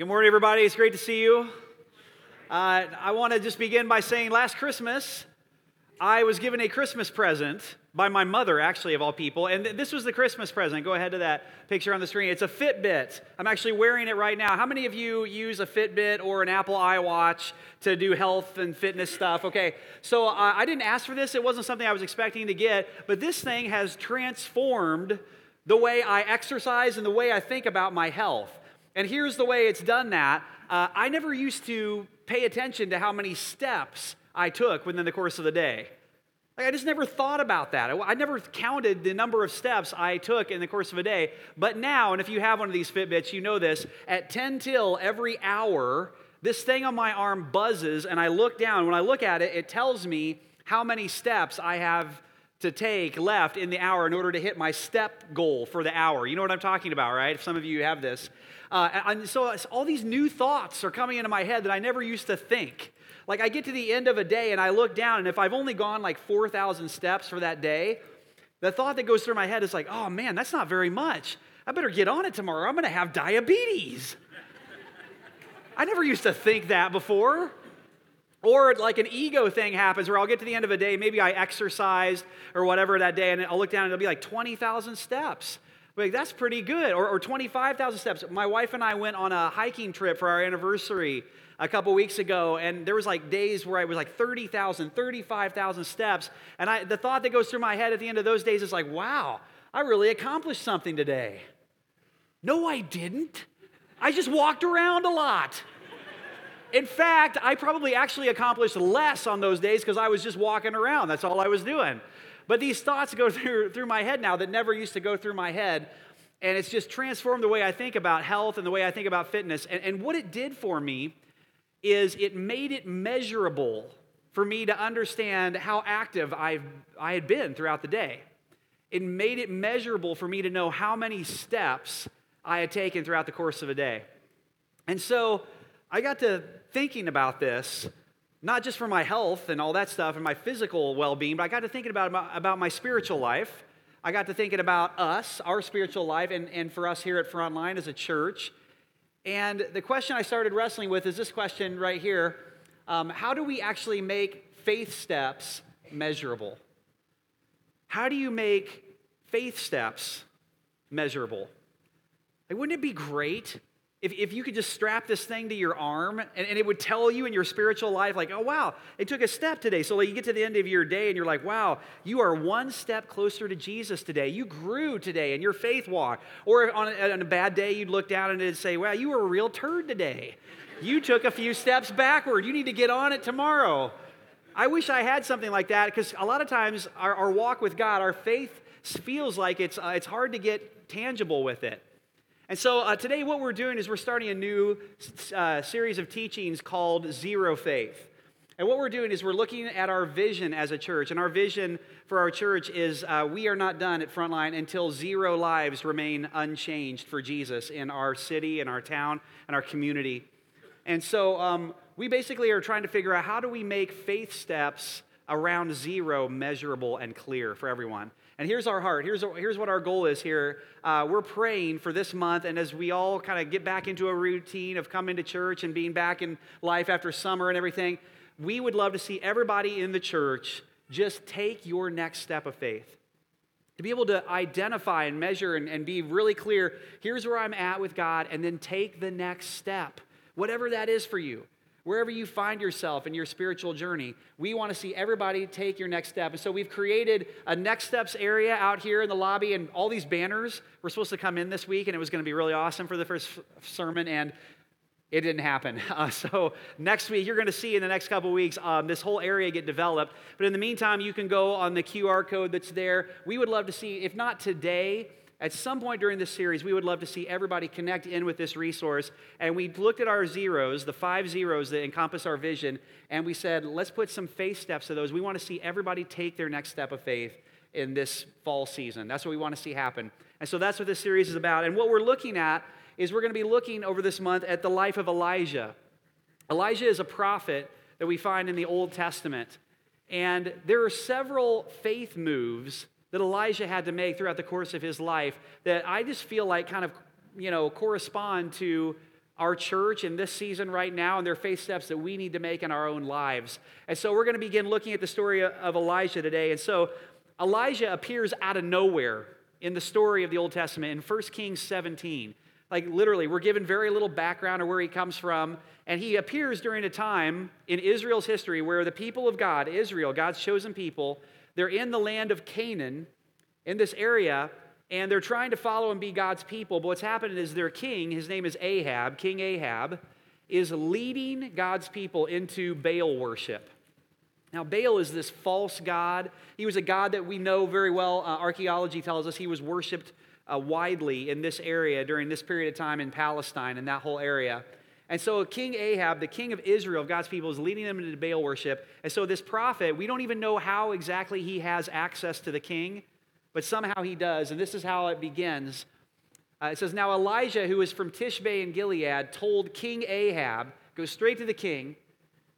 Good morning, everybody. It's great to see you. Uh, I want to just begin by saying last Christmas, I was given a Christmas present by my mother, actually, of all people. And th- this was the Christmas present. Go ahead to that picture on the screen. It's a Fitbit. I'm actually wearing it right now. How many of you use a Fitbit or an Apple iWatch to do health and fitness stuff? Okay, so uh, I didn't ask for this, it wasn't something I was expecting to get, but this thing has transformed the way I exercise and the way I think about my health. And here's the way it's done that. Uh, I never used to pay attention to how many steps I took within the course of the day. Like, I just never thought about that. I, I never counted the number of steps I took in the course of a day. But now, and if you have one of these Fitbits, you know this, at 10 till every hour, this thing on my arm buzzes, and I look down. When I look at it, it tells me how many steps I have to take left in the hour in order to hit my step goal for the hour. You know what I'm talking about, right? If some of you have this. Uh, and so all these new thoughts are coming into my head that I never used to think. Like I get to the end of a day and I look down, and if I've only gone like 4,000 steps for that day, the thought that goes through my head is like, oh man, that's not very much. I better get on it tomorrow. I'm going to have diabetes. I never used to think that before. Or like an ego thing happens where I'll get to the end of a day, maybe I exercised or whatever that day, and I'll look down and it'll be like 20,000 steps. Like, that's pretty good. Or, or 25,000 steps. My wife and I went on a hiking trip for our anniversary a couple weeks ago, and there was like days where I was like 30,000, 35,000 steps. And I, the thought that goes through my head at the end of those days is like, wow, I really accomplished something today. No, I didn't. I just walked around a lot. In fact, I probably actually accomplished less on those days because I was just walking around. That's all I was doing. But these thoughts go through, through my head now that never used to go through my head. And it's just transformed the way I think about health and the way I think about fitness. And, and what it did for me is it made it measurable for me to understand how active i I had been throughout the day. It made it measurable for me to know how many steps I had taken throughout the course of a day. And so I got to thinking about this, not just for my health and all that stuff and my physical well being, but I got to thinking about, about my spiritual life. I got to thinking about us, our spiritual life, and, and for us here at Frontline as a church. And the question I started wrestling with is this question right here um, How do we actually make faith steps measurable? How do you make faith steps measurable? Like, wouldn't it be great if, if you could just strap this thing to your arm and, and it would tell you in your spiritual life, like, oh, wow, it took a step today. So like, you get to the end of your day and you're like, wow, you are one step closer to Jesus today. You grew today in your faith walk. Or on a, on a bad day, you'd look down and it'd say, wow, you were a real turd today. You took a few steps backward. You need to get on it tomorrow. I wish I had something like that because a lot of times our, our walk with God, our faith feels like it's, uh, it's hard to get tangible with it. And so uh, today, what we're doing is we're starting a new uh, series of teachings called Zero Faith. And what we're doing is we're looking at our vision as a church. And our vision for our church is uh, we are not done at Frontline until zero lives remain unchanged for Jesus in our city, in our town, and our community. And so um, we basically are trying to figure out how do we make faith steps around zero measurable and clear for everyone. And here's our heart. Here's, here's what our goal is here. Uh, we're praying for this month, and as we all kind of get back into a routine of coming to church and being back in life after summer and everything, we would love to see everybody in the church just take your next step of faith. To be able to identify and measure and, and be really clear here's where I'm at with God, and then take the next step, whatever that is for you wherever you find yourself in your spiritual journey, we want to see everybody take your next step. And so we've created a next steps area out here in the lobby, and all these banners were supposed to come in this week, and it was going to be really awesome for the first sermon, and it didn't happen. Uh, so next week, you're going to see in the next couple weeks um, this whole area get developed. But in the meantime, you can go on the QR code that's there. We would love to see, if not today, at some point during this series, we would love to see everybody connect in with this resource. And we looked at our zeros, the five zeros that encompass our vision, and we said, let's put some faith steps to those. We want to see everybody take their next step of faith in this fall season. That's what we want to see happen. And so that's what this series is about. And what we're looking at is we're going to be looking over this month at the life of Elijah. Elijah is a prophet that we find in the Old Testament. And there are several faith moves that Elijah had to make throughout the course of his life that I just feel like kind of, you know, correspond to our church in this season right now and their faith steps that we need to make in our own lives. And so we're going to begin looking at the story of Elijah today. And so Elijah appears out of nowhere in the story of the Old Testament in 1 Kings 17. Like literally, we're given very little background of where he comes from. And he appears during a time in Israel's history where the people of God, Israel, God's chosen people, they're in the land of Canaan, in this area, and they're trying to follow and be God's people. But what's happening is their king, his name is Ahab, King Ahab, is leading God's people into Baal worship. Now, Baal is this false god. He was a god that we know very well. Uh, archaeology tells us he was worshiped uh, widely in this area during this period of time in Palestine and that whole area. And so, King Ahab, the king of Israel, of God's people, is leading them into Baal worship. And so, this prophet, we don't even know how exactly he has access to the king but somehow he does. And this is how it begins. Uh, it says, Now Elijah, who is from Tishbe in Gilead, told King Ahab, goes straight to the king.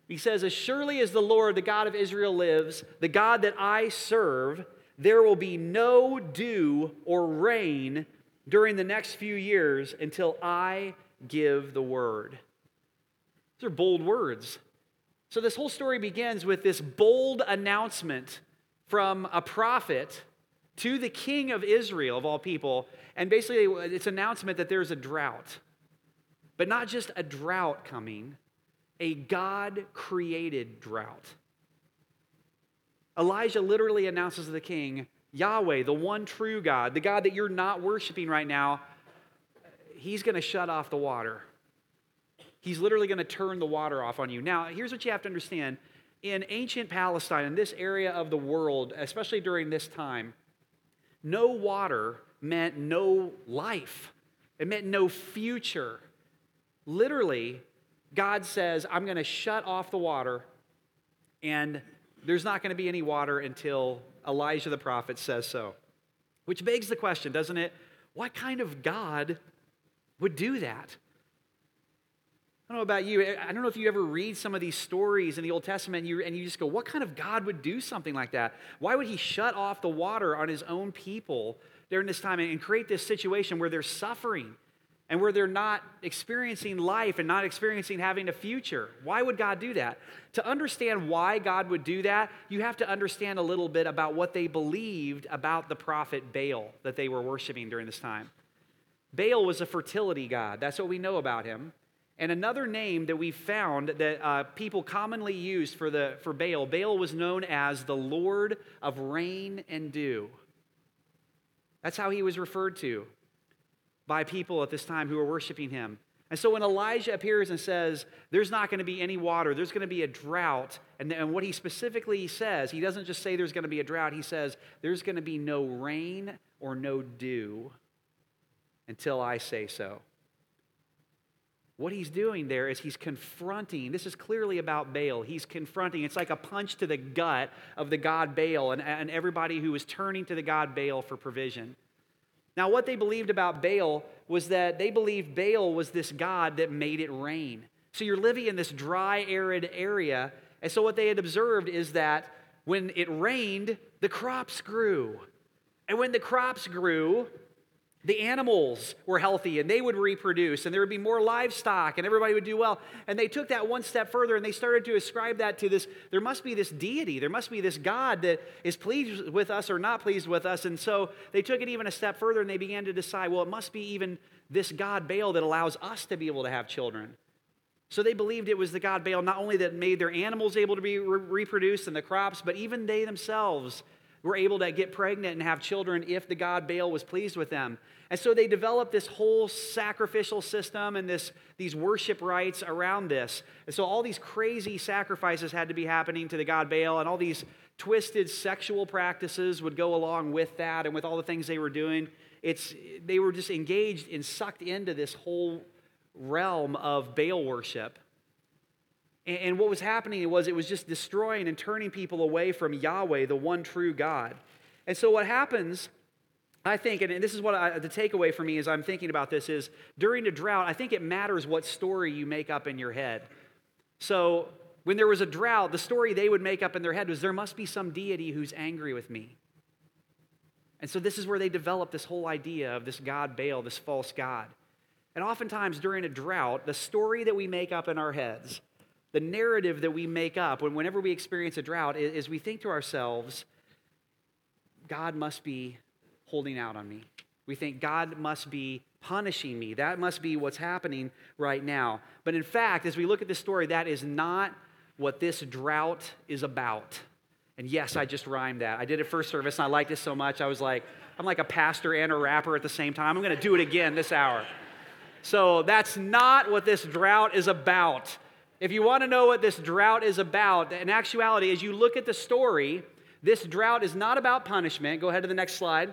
He says, As surely as the Lord, the God of Israel, lives, the God that I serve, there will be no dew or rain during the next few years until I give the word. These are bold words. So, this whole story begins with this bold announcement from a prophet to the king of Israel, of all people. And basically, it's an announcement that there's a drought. But not just a drought coming, a God created drought. Elijah literally announces to the king, Yahweh, the one true God, the God that you're not worshiping right now, he's going to shut off the water. He's literally going to turn the water off on you. Now, here's what you have to understand. In ancient Palestine, in this area of the world, especially during this time, no water meant no life, it meant no future. Literally, God says, I'm going to shut off the water, and there's not going to be any water until Elijah the prophet says so. Which begs the question, doesn't it? What kind of God would do that? I don't know about you. I don't know if you ever read some of these stories in the Old Testament and you, and you just go, what kind of God would do something like that? Why would he shut off the water on his own people during this time and create this situation where they're suffering and where they're not experiencing life and not experiencing having a future? Why would God do that? To understand why God would do that, you have to understand a little bit about what they believed about the prophet Baal that they were worshiping during this time. Baal was a fertility god. That's what we know about him. And another name that we found that uh, people commonly used for, the, for Baal, Baal was known as the Lord of rain and dew. That's how he was referred to by people at this time who were worshiping him. And so when Elijah appears and says, There's not going to be any water, there's going to be a drought, and, and what he specifically says, he doesn't just say there's going to be a drought, he says, There's going to be no rain or no dew until I say so. What he's doing there is he's confronting, this is clearly about Baal. He's confronting, it's like a punch to the gut of the god Baal and, and everybody who is turning to the god Baal for provision. Now, what they believed about Baal was that they believed Baal was this god that made it rain. So you're living in this dry, arid area. And so what they had observed is that when it rained, the crops grew. And when the crops grew, the animals were healthy and they would reproduce and there would be more livestock and everybody would do well. And they took that one step further and they started to ascribe that to this there must be this deity, there must be this God that is pleased with us or not pleased with us. And so they took it even a step further and they began to decide, well, it must be even this God Baal that allows us to be able to have children. So they believed it was the God Baal not only that made their animals able to be re- reproduced and the crops, but even they themselves were able to get pregnant and have children if the god Baal was pleased with them. And so they developed this whole sacrificial system and this, these worship rites around this. And so all these crazy sacrifices had to be happening to the god Baal, and all these twisted sexual practices would go along with that and with all the things they were doing. It's, they were just engaged and sucked into this whole realm of Baal worship. And what was happening was it was just destroying and turning people away from Yahweh, the one true God. And so what happens, I think, and this is what I, the takeaway for me as I'm thinking about this is during a drought, I think it matters what story you make up in your head. So when there was a drought, the story they would make up in their head was there must be some deity who's angry with me. And so this is where they developed this whole idea of this God Baal, this false God. And oftentimes during a drought, the story that we make up in our heads, the narrative that we make up when, whenever we experience a drought, is, is we think to ourselves, God must be holding out on me. We think God must be punishing me. That must be what's happening right now. But in fact, as we look at this story, that is not what this drought is about. And yes, I just rhymed that. I did it first service and I liked it so much. I was like, I'm like a pastor and a rapper at the same time. I'm going to do it again this hour. So that's not what this drought is about. If you want to know what this drought is about, in actuality, as you look at the story, this drought is not about punishment. Go ahead to the next slide.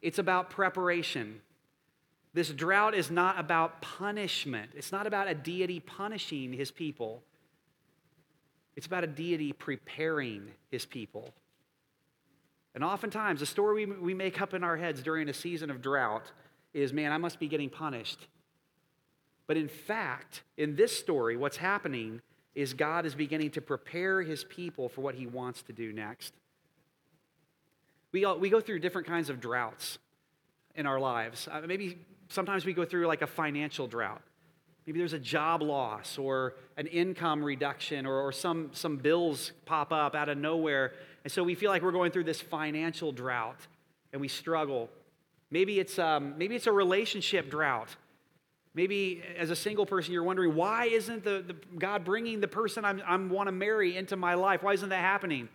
It's about preparation. This drought is not about punishment. It's not about a deity punishing his people. It's about a deity preparing his people. And oftentimes, the story we, we make up in our heads during a season of drought is man, I must be getting punished. But in fact, in this story, what's happening is God is beginning to prepare his people for what he wants to do next. We, all, we go through different kinds of droughts in our lives. Uh, maybe sometimes we go through like a financial drought. Maybe there's a job loss or an income reduction or, or some, some bills pop up out of nowhere. And so we feel like we're going through this financial drought and we struggle. Maybe it's, um, maybe it's a relationship drought. Maybe as a single person, you're wondering, why isn't the, the God bringing the person I want to marry into my life? Why isn't that happening?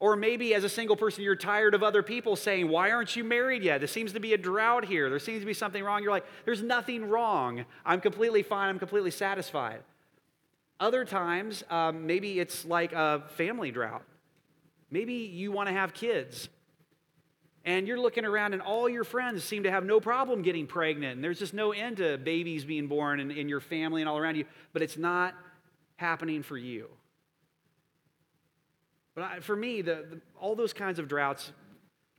Or maybe as a single person, you're tired of other people saying, Why aren't you married yet? There seems to be a drought here. There seems to be something wrong. You're like, There's nothing wrong. I'm completely fine. I'm completely satisfied. Other times, um, maybe it's like a family drought. Maybe you want to have kids. And you're looking around, and all your friends seem to have no problem getting pregnant. And there's just no end to babies being born in, your family and all around you. But it's not happening for you. But I, for me, the, the, all those kinds of droughts,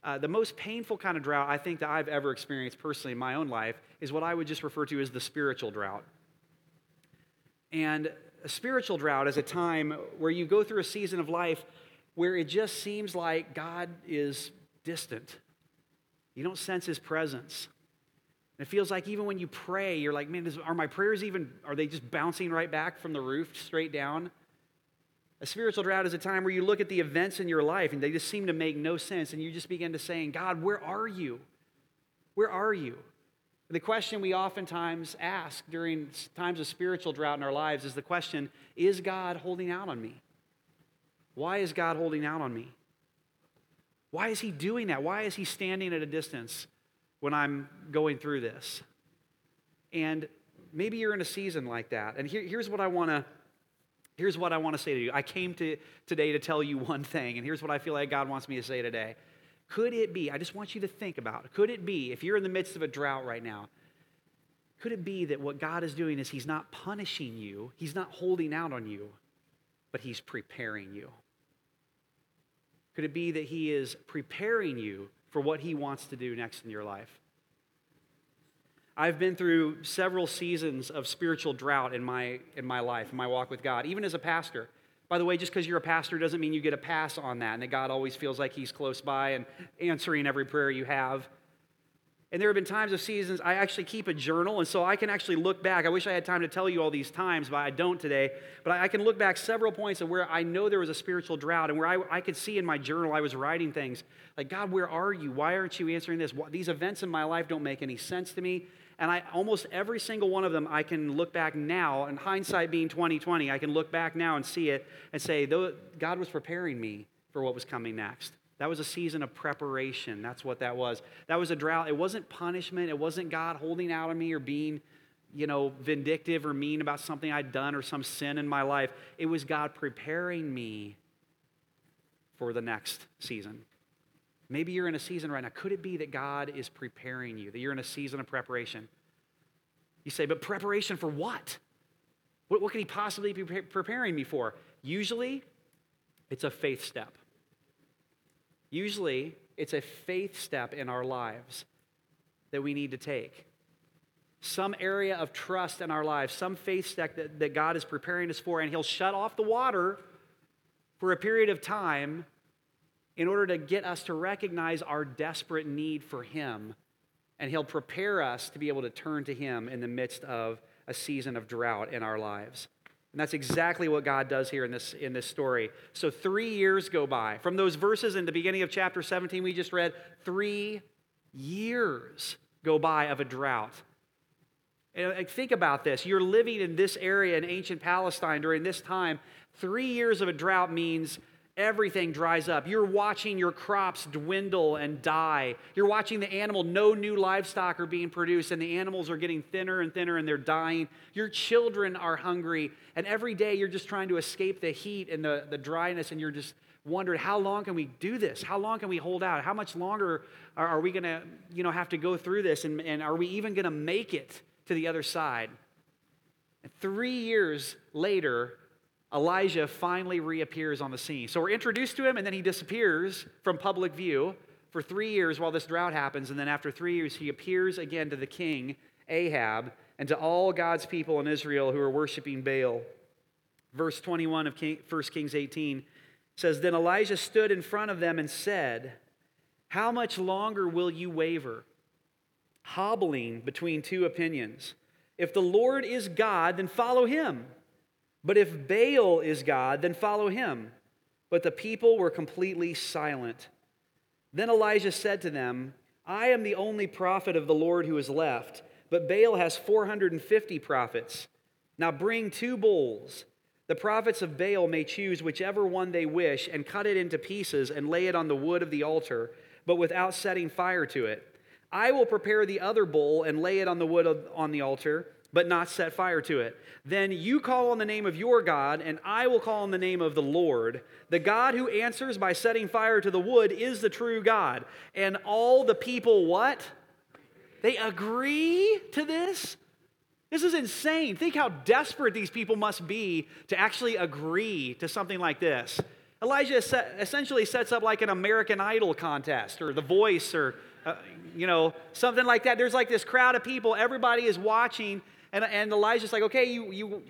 uh, the most painful kind of drought I think that I've ever experienced personally in my own life is what I would just refer to as the spiritual drought. And a spiritual drought is a time where you go through a season of life where it just seems like God is distant. You don't sense his presence. it feels like even when you pray, you're like, man, are my prayers even, are they just bouncing right back from the roof straight down? A spiritual drought is a time where you look at the events in your life and they just seem to make no sense, and you just begin to say, God, where are you? Where are you? The question we oftentimes ask during times of spiritual drought in our lives is the question Is God holding out on me? Why is God holding out on me? Why is He doing that? Why is He standing at a distance when I'm going through this? And maybe you're in a season like that. And here, here's what I want to Here's what I want to say to you. I came to today to tell you one thing, and here's what I feel like God wants me to say today. Could it be, I just want you to think about, it, could it be, if you're in the midst of a drought right now, could it be that what God is doing is He's not punishing you, He's not holding out on you, but He's preparing you? Could it be that He is preparing you for what He wants to do next in your life? I've been through several seasons of spiritual drought in my, in my life, in my walk with God, even as a pastor. By the way, just because you're a pastor doesn't mean you get a pass on that and that God always feels like He's close by and answering every prayer you have. And there have been times of seasons, I actually keep a journal, and so I can actually look back. I wish I had time to tell you all these times, but I don't today. But I can look back several points of where I know there was a spiritual drought and where I, I could see in my journal I was writing things like, God, where are you? Why aren't you answering this? These events in my life don't make any sense to me. And I almost every single one of them, I can look back now, and hindsight being 2020, I can look back now and see it and say, God was preparing me for what was coming next. That was a season of preparation. That's what that was. That was a drought. It wasn't punishment. It wasn't God holding out on me or being, you know, vindictive or mean about something I'd done or some sin in my life. It was God preparing me for the next season. Maybe you're in a season right now. Could it be that God is preparing you, that you're in a season of preparation? You say, but preparation for what? What, what could He possibly be preparing me for? Usually, it's a faith step. Usually, it's a faith step in our lives that we need to take. Some area of trust in our lives, some faith step that, that God is preparing us for, and He'll shut off the water for a period of time in order to get us to recognize our desperate need for Him and He'll prepare us to be able to turn to Him in the midst of a season of drought in our lives. And that's exactly what God does here in this, in this story. So, three years go by. From those verses in the beginning of chapter 17 we just read, three years go by of a drought. And uh, think about this. You're living in this area in ancient Palestine during this time. Three years of a drought means everything dries up. You're watching your crops dwindle and die. You're watching the animal, no new livestock are being produced, and the animals are getting thinner and thinner and they're dying. Your children are hungry, and every day you're just trying to escape the heat and the, the dryness, and you're just wondering, how long can we do this? How long can we hold out? How much longer are, are we going to you know, have to go through this? And, and are we even going to make it to the other side? And three years later, Elijah finally reappears on the scene. So we're introduced to him, and then he disappears from public view for three years while this drought happens. And then after three years, he appears again to the king, Ahab, and to all God's people in Israel who are worshiping Baal. Verse 21 of King, 1 Kings 18 says Then Elijah stood in front of them and said, How much longer will you waver, hobbling between two opinions? If the Lord is God, then follow him. But if Baal is God, then follow him. But the people were completely silent. Then Elijah said to them, I am the only prophet of the Lord who is left, but Baal has 450 prophets. Now bring two bulls. The prophets of Baal may choose whichever one they wish and cut it into pieces and lay it on the wood of the altar, but without setting fire to it. I will prepare the other bull and lay it on the wood of, on the altar but not set fire to it. Then you call on the name of your God, and I will call on the name of the Lord. The God who answers by setting fire to the wood is the true God. And all the people, what? They agree to this? This is insane. Think how desperate these people must be to actually agree to something like this. Elijah essentially sets up like an American Idol contest or The Voice or, uh, you know, something like that. There's like this crowd of people, everybody is watching and, and Elijah's like, okay, you, you,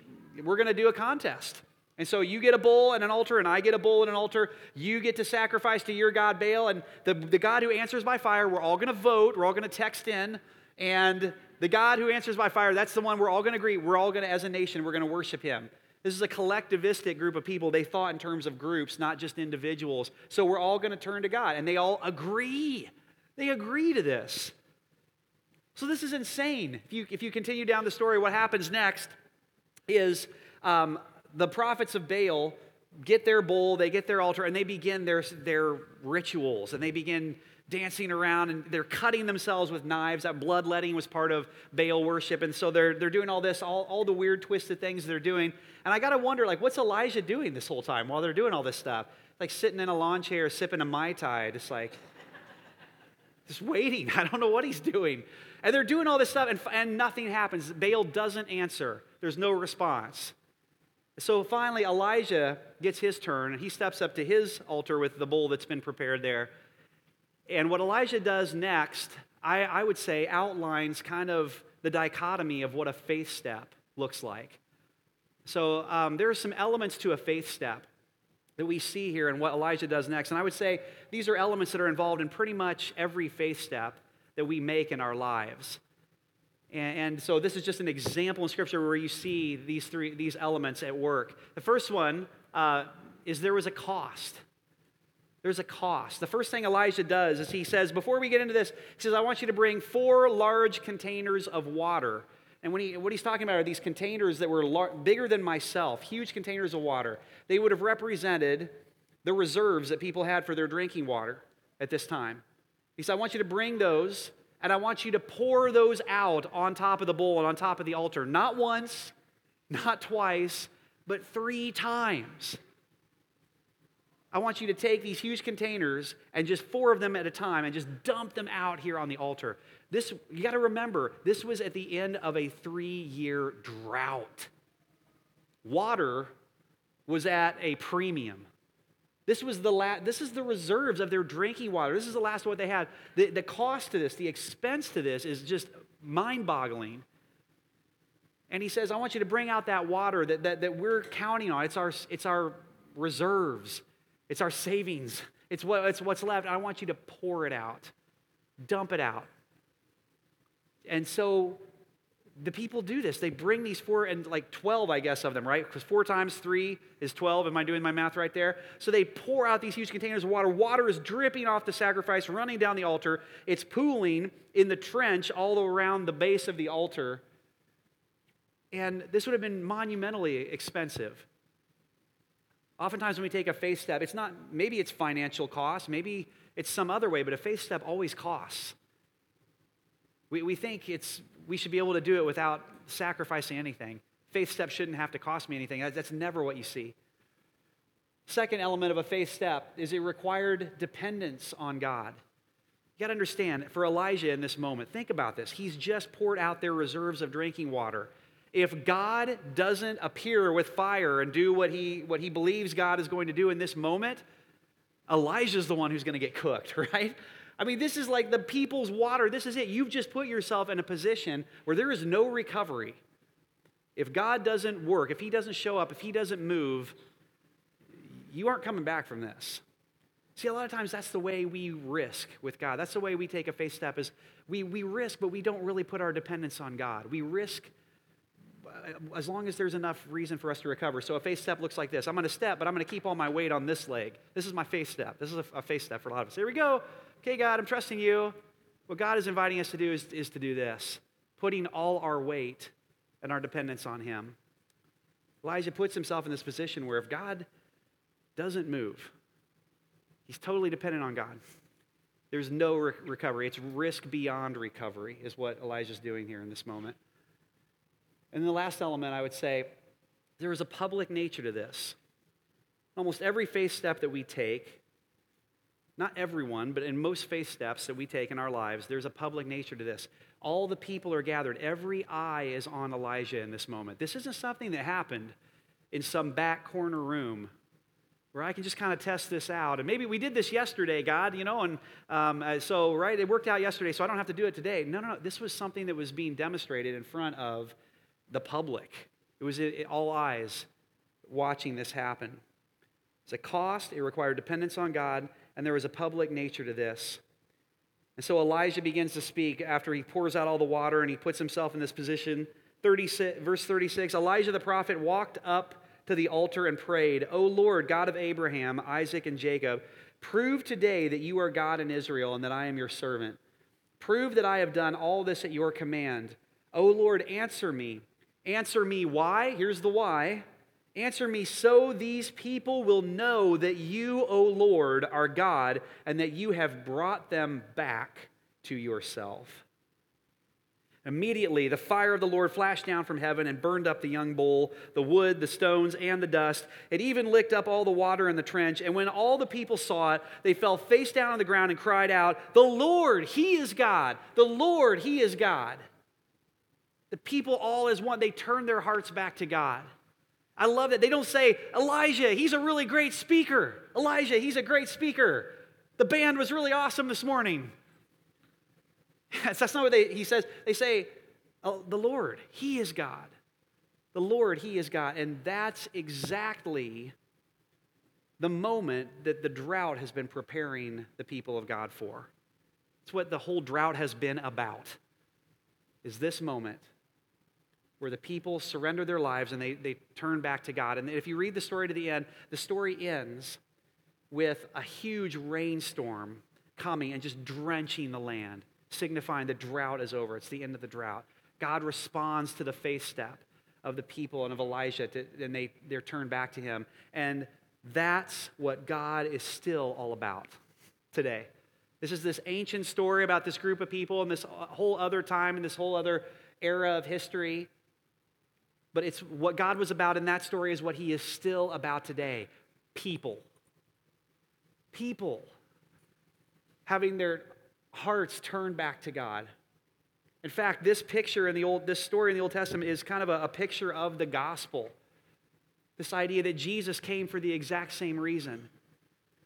we're going to do a contest. And so you get a bull and an altar, and I get a bull and an altar. You get to sacrifice to your God, Baal, and the, the God who answers by fire, we're all going to vote. We're all going to text in. And the God who answers by fire, that's the one we're all going to agree. We're all going to, as a nation, we're going to worship him. This is a collectivistic group of people. They thought in terms of groups, not just individuals. So we're all going to turn to God. And they all agree. They agree to this. So this is insane. If you, if you continue down the story, what happens next is um, the prophets of Baal get their bull, they get their altar, and they begin their, their rituals, and they begin dancing around, and they're cutting themselves with knives. That bloodletting was part of Baal worship, and so they're, they're doing all this, all, all the weird twisted things they're doing. And I got to wonder, like, what's Elijah doing this whole time while they're doing all this stuff? Like sitting in a lawn chair, sipping a Mai Tai, just like, just waiting. I don't know what he's doing. And they're doing all this stuff, and, and nothing happens. Baal doesn't answer, there's no response. So finally, Elijah gets his turn, and he steps up to his altar with the bull that's been prepared there. And what Elijah does next, I, I would say, outlines kind of the dichotomy of what a faith step looks like. So um, there are some elements to a faith step that we see here and what Elijah does next. And I would say these are elements that are involved in pretty much every faith step that we make in our lives. And, and, so this is just an example in Scripture where you see these three these elements at work. The first one uh, is there was a cost. There's a cost. The first thing Elijah does is he says, before we get into this, he says, I want you to bring four large containers of water. And when he, what he's talking about are these containers that were lar- bigger than myself, huge containers of water. They would have represented the reserves that people had for their drinking water at this time. He said, I want you to bring those and I want you to pour those out on top of the bowl and on top of the altar. Not once, not twice, but three times. I want you to take these huge containers and just four of them at a time and just dump them out here on the altar. This, you got to remember, this was at the end of a three year drought. Water was at a premium. This was the la- this is the reserves of their drinking water. This is the last what they had. The, the cost to this, the expense to this is just mind-boggling. And he says, I want you to bring out that water that, that, that we're counting on. It's our, it's our reserves. It's our savings. It's, what, it's what's left. I want you to pour it out. Dump it out. And so the people do this. They bring these four, and like 12, I guess, of them, right? Because four times three is 12. Am I doing my math right there? So they pour out these huge containers of water. Water is dripping off the sacrifice, running down the altar. It's pooling in the trench all around the base of the altar. And this would have been monumentally expensive. Oftentimes, when we take a faith step, it's not, maybe it's financial cost, maybe it's some other way, but a faith step always costs. We, we think it's we should be able to do it without sacrificing anything. Faith step shouldn't have to cost me anything. That's never what you see. Second element of a faith step is a required dependence on God. You got to understand, for Elijah in this moment, think about this. He's just poured out their reserves of drinking water. If God doesn't appear with fire and do what he, what he believes God is going to do in this moment, Elijah's the one who's going to get cooked, right? I mean, this is like the people's water. This is it. You've just put yourself in a position where there is no recovery. If God doesn't work, if He doesn't show up, if He doesn't move, you aren't coming back from this. See, a lot of times that's the way we risk with God. That's the way we take a faith step is we, we risk, but we don't really put our dependence on God. We risk Uh, as long as there's enough reason for us to recover. So a faith step looks like this. I'm going to step, but I'm going to keep all my weight on this leg. This is my face step. This is a, a faith step for a lot of us. Here we go okay, God, I'm trusting you. What God is inviting us to do is, is to do this putting all our weight and our dependence on Him. Elijah puts himself in this position where if God doesn't move, he's totally dependent on God. There's no re- recovery. It's risk beyond recovery, is what Elijah's doing here in this moment. And the last element, I would say, there is a public nature to this. Almost every faith step that we take not everyone, but in most faith steps that we take in our lives, there's a public nature to this. All the people are gathered. Every eye is on Elijah in this moment. This isn't something that happened in some back corner room where I can just kind of test this out. And maybe we did this yesterday, God, you know, and um, uh, so, right, it worked out yesterday, so I don't have to do it today. No, no, no. This was something that was being demonstrated in front of the public. It was all eyes watching this happen. It's a cost, it required dependence on God, and there was a public nature to this. And so Elijah begins to speak after he pours out all the water and he puts himself in this position. 36, verse 36 Elijah the prophet walked up to the altar and prayed, O Lord, God of Abraham, Isaac, and Jacob, prove today that you are God in Israel and that I am your servant. Prove that I have done all this at your command. O Lord, answer me. Answer me why? Here's the why. Answer me so these people will know that you, O Lord, are God and that you have brought them back to yourself. Immediately, the fire of the Lord flashed down from heaven and burned up the young bull, the wood, the stones, and the dust. It even licked up all the water in the trench. And when all the people saw it, they fell face down on the ground and cried out, The Lord, He is God! The Lord, He is God! The people all as one, they turn their hearts back to God. I love it. They don't say, Elijah, he's a really great speaker. Elijah, he's a great speaker. The band was really awesome this morning. That's not what they, he says. They say, oh, the Lord, he is God. The Lord, he is God. And that's exactly the moment that the drought has been preparing the people of God for. It's what the whole drought has been about. Is this moment where the people surrender their lives and they, they turn back to God. And if you read the story to the end, the story ends with a huge rainstorm coming and just drenching the land, signifying the drought is over. It's the end of the drought. God responds to the faith step of the people and of Elijah, to, and they, they're turned back to him. And that's what God is still all about today. This is this ancient story about this group of people and this whole other time and this whole other era of history. But it's what God was about in that story is what he is still about today people. People having their hearts turned back to God. In fact, this picture in the old this story in the Old Testament is kind of a, a picture of the gospel. This idea that Jesus came for the exact same reason.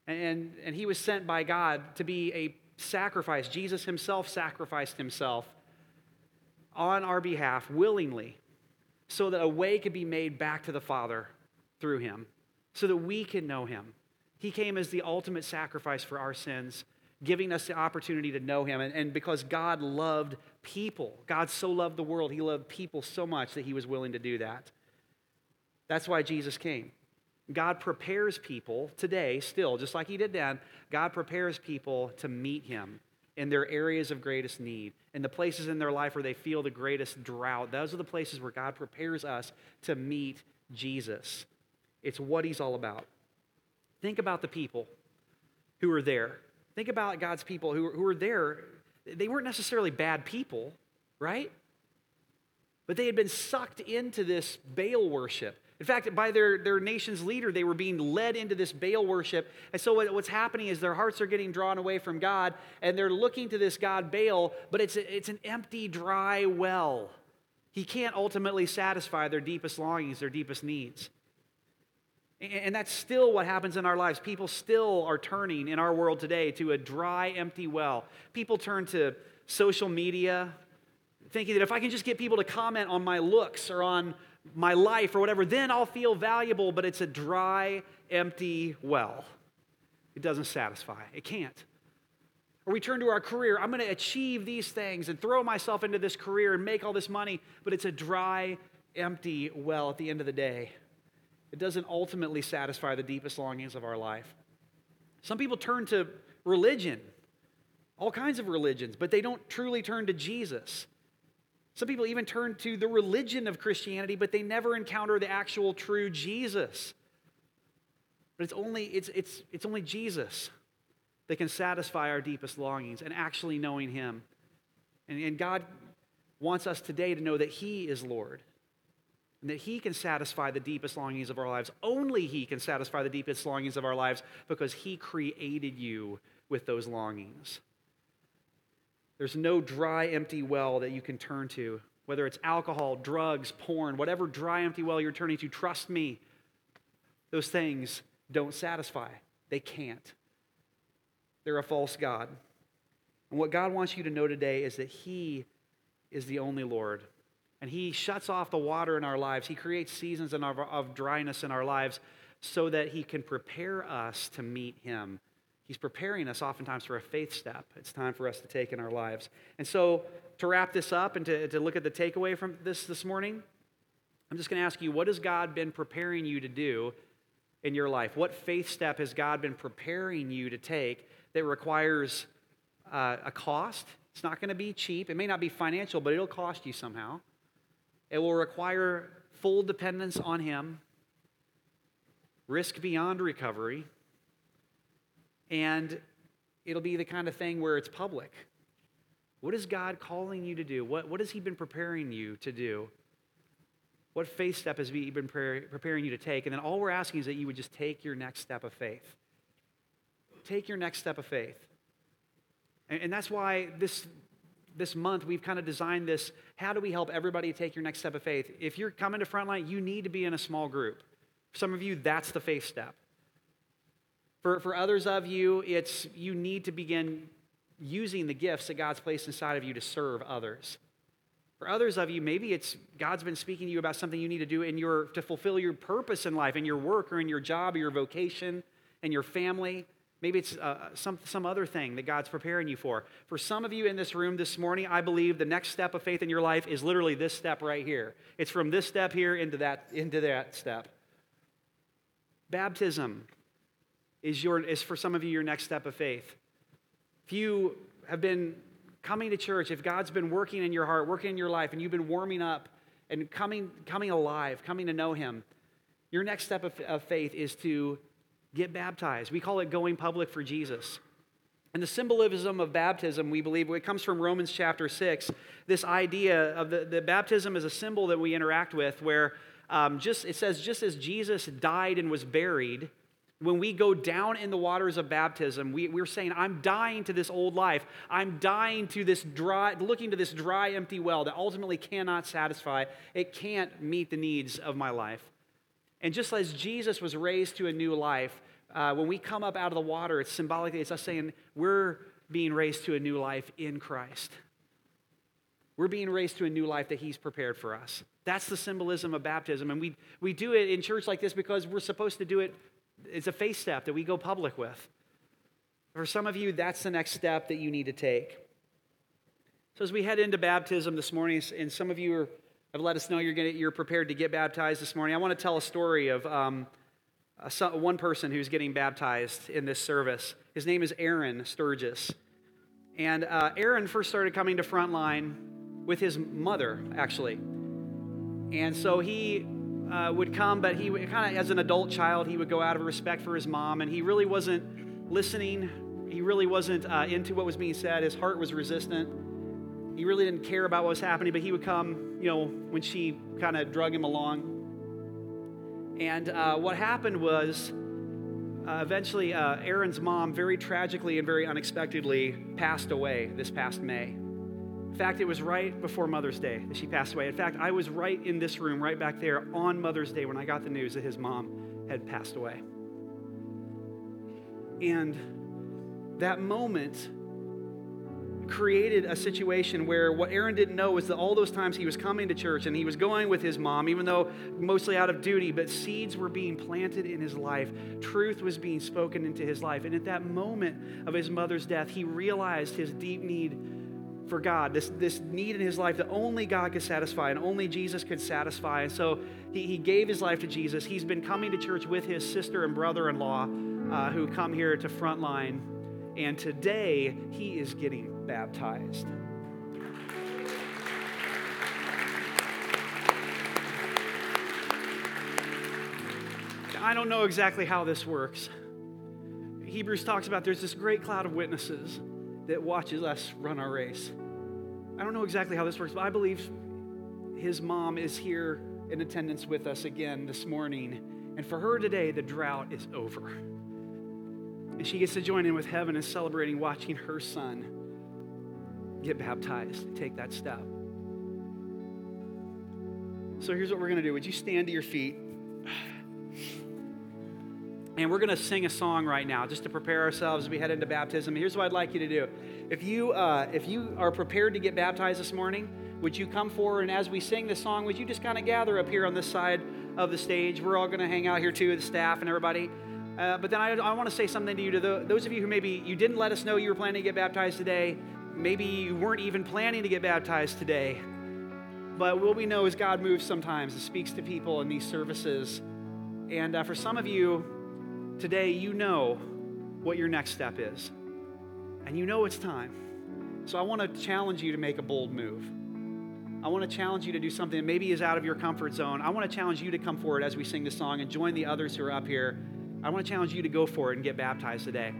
And, and he was sent by God to be a sacrifice. Jesus himself sacrificed himself on our behalf willingly so that a way could be made back to the Father through him, so that we can know him. He came as the ultimate sacrifice for our sins, giving us the opportunity to know him. And, and because God loved people. God so loved the world, he loved people so much that he was willing to do that. That's why Jesus came. God prepares people today, still, just like he did then, God prepares people to meet him in their areas of greatest need, in the places in their life where they feel the greatest drought. Those are the places where God prepares us to meet Jesus. It's what he's all about. Think about the people who are there. Think about God's people who, who are there. They weren't necessarily bad people, right? But they had been sucked into this Baal worship. In fact, by their, their nation's leader, they were being led into this Baal worship. And so, what, what's happening is their hearts are getting drawn away from God, and they're looking to this God Baal, but it's, a, it's an empty, dry well. He can't ultimately satisfy their deepest longings, their deepest needs. And that's still what happens in our lives. People still are turning in our world today to a dry, empty well. People turn to social media, thinking that if I can just get people to comment on my looks or on my life or whatever, then I'll feel valuable, but it's a dry, empty well. It doesn't satisfy, it can't. Or we turn to our career. I'm going to achieve these things and throw myself into this career and make all this money, but it's a dry, empty well at the end of the day. It doesn't ultimately satisfy the deepest longings of our life. Some people turn to religion, all kinds of religions, but they don't truly turn to Jesus. Some people even turn to the religion of Christianity, but they never encounter the actual true Jesus. But it's only, it's, it's, it's only Jesus that can satisfy our deepest longings and actually knowing Him. And, and God wants us today to know that He is Lord and that He can satisfy the deepest longings of our lives. Only He can satisfy the deepest longings of our lives because He created you with those longings. There's no dry, empty well that you can turn to, whether it's alcohol, drugs, porn, whatever dry, empty well you're turning to, trust me, those things don't satisfy. They can't. They're a false God. And what God wants you to know today is that He is the only Lord. And He shuts off the water in our lives. He creates seasons of dryness in our lives so that He can prepare us to meet Him He's preparing us oftentimes for a faith step. It's time for us to take in our lives. And so, to wrap this up and to, to look at the takeaway from this this morning, I'm just going to ask you what has God been preparing you to do in your life? What faith step has God been preparing you to take that requires uh, a cost? It's not going to be cheap. It may not be financial, but it'll cost you somehow. It will require full dependence on Him, risk beyond recovery and it'll be the kind of thing where it's public. What is God calling you to do? What, what has He been preparing you to do? What faith step has He been preparing you to take? And then all we're asking is that you would just take your next step of faith. Take your next step of faith. And, and that's why this, this month we've kind of designed this how do we help everybody take your next step of faith? If you're coming to Frontline, you need to be in a small group. Some of you, that's the faith step. For, for others of you, it's you need to begin using the gifts that God's placed inside of you to serve others. For others of you, maybe it's God's been speaking to you about something you need to do in your to fulfill your purpose in life, in your work or in your job or your vocation and your family. Maybe it's uh, some, some other thing that God's preparing you for. For some of you in this room this morning, I believe the next step of faith in your life is literally this step right here. It's from this step here into that, into that step. Baptism is, your, is for some of you your next step of faith. If you have been coming to church, if God's been working in your heart, working in your life, and you've been warming up and coming, coming alive, coming to know Him, your next step of, of faith is to get baptized. We call it going public for Jesus. And the symbolism of baptism, we believe, it comes from Romans chapter 6. This idea of the, the baptism is a symbol that we interact with, where um, just it says, just as Jesus died and was buried, when we go down in the waters of baptism, we, we're saying, I'm dying to this old life. I'm dying to this dry, looking to this dry, empty well that ultimately cannot satisfy. It can't meet the needs of my life. And just as Jesus was raised to a new life, uh, when we come up out of the water, it's symbolically, it's us saying we're being raised to a new life in Christ. We're being raised to a new life that He's prepared for us. That's the symbolism of baptism. And we, we do it in church like this because we're supposed to do it it's a faith step that we go public with. For some of you, that's the next step that you need to take. So, as we head into baptism this morning, and some of you are, have let us know you're, gonna, you're prepared to get baptized this morning, I want to tell a story of um, a, one person who's getting baptized in this service. His name is Aaron Sturgis. And uh, Aaron first started coming to Frontline with his mother, actually. And so he uh, would come, but he kind of, as an adult child, he would go out of respect for his mom, and he really wasn't listening. He really wasn't uh, into what was being said. His heart was resistant. He really didn't care about what was happening, but he would come, you know, when she kind of drug him along. And uh, what happened was uh, eventually uh, Aaron's mom, very tragically and very unexpectedly, passed away this past May. In fact, it was right before Mother's Day that she passed away. In fact, I was right in this room, right back there on Mother's Day when I got the news that his mom had passed away. And that moment created a situation where what Aaron didn't know was that all those times he was coming to church and he was going with his mom, even though mostly out of duty, but seeds were being planted in his life. Truth was being spoken into his life. And at that moment of his mother's death, he realized his deep need for God, this, this need in his life that only God could satisfy and only Jesus could satisfy. And so he, he gave his life to Jesus. He's been coming to church with his sister and brother in law uh, who come here to Frontline. And today he is getting baptized. I don't know exactly how this works. Hebrews talks about there's this great cloud of witnesses that watches us run our race. I don't know exactly how this works, but I believe his mom is here in attendance with us again this morning. And for her today, the drought is over. And she gets to join in with heaven and celebrating watching her son get baptized, take that step. So here's what we're going to do. Would you stand to your feet? And we're going to sing a song right now just to prepare ourselves as we head into baptism. Here's what I'd like you to do. If you, uh, if you are prepared to get baptized this morning, would you come forward and as we sing this song, would you just kind of gather up here on this side of the stage? We're all going to hang out here too, the staff and everybody. Uh, but then I, I want to say something to you, to the, those of you who maybe you didn't let us know you were planning to get baptized today. Maybe you weren't even planning to get baptized today. But what we know is God moves sometimes and speaks to people in these services. And uh, for some of you, today you know what your next step is. And you know it's time. So I want to challenge you to make a bold move. I want to challenge you to do something that maybe is out of your comfort zone. I want to challenge you to come forward as we sing this song and join the others who are up here. I want to challenge you to go for it and get baptized today.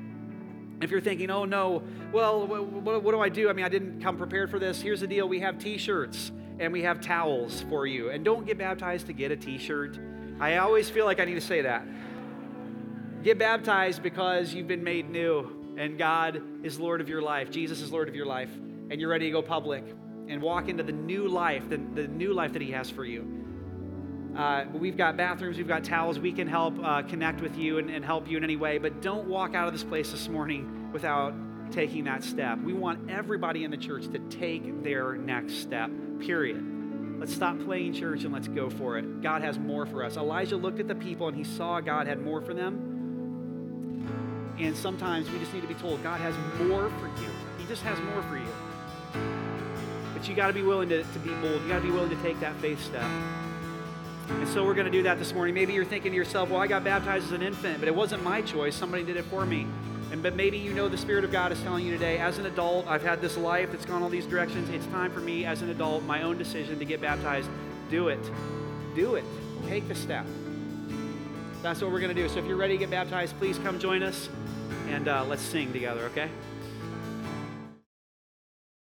If you're thinking, oh no, well, what, what, do I do? I mean, I didn't come prepared for this. Here's the deal we have t shirts and we have towels for you. And don't get baptized to get a t shirt. I always feel like I need to say that. Get baptized because you've been made new and God is Lord of your life. Jesus is Lord of your life. And you're ready to go public and walk into the new life, the, the new life that He has for you. Uh, we've got bathrooms, we've got towels. We can help uh, connect with you and, and help you in any way. But don't walk out of this place this morning without taking that step. We want everybody in the church to take their next step, period. Let's stop playing church and let's go for it. God has more for us. Elijah looked at the people and he saw God had more for them. And sometimes we just need to be told God has more for you. He just has more for you. But you got to be willing to, to be bold. You got to be willing to take that faith step. And so we're going to do that this morning. Maybe you're thinking to yourself, well, I got baptized as an infant, but it wasn't my choice. Somebody did it for me. And but maybe you know the Spirit of God is telling you today, as an adult, I've had this life that's gone all these directions. It's time for me as an adult, my own decision to get baptized. Do it. Do it. Take the step. That's what we're going to do. So if you're ready to get baptized, please come join us and uh, let's sing together, okay?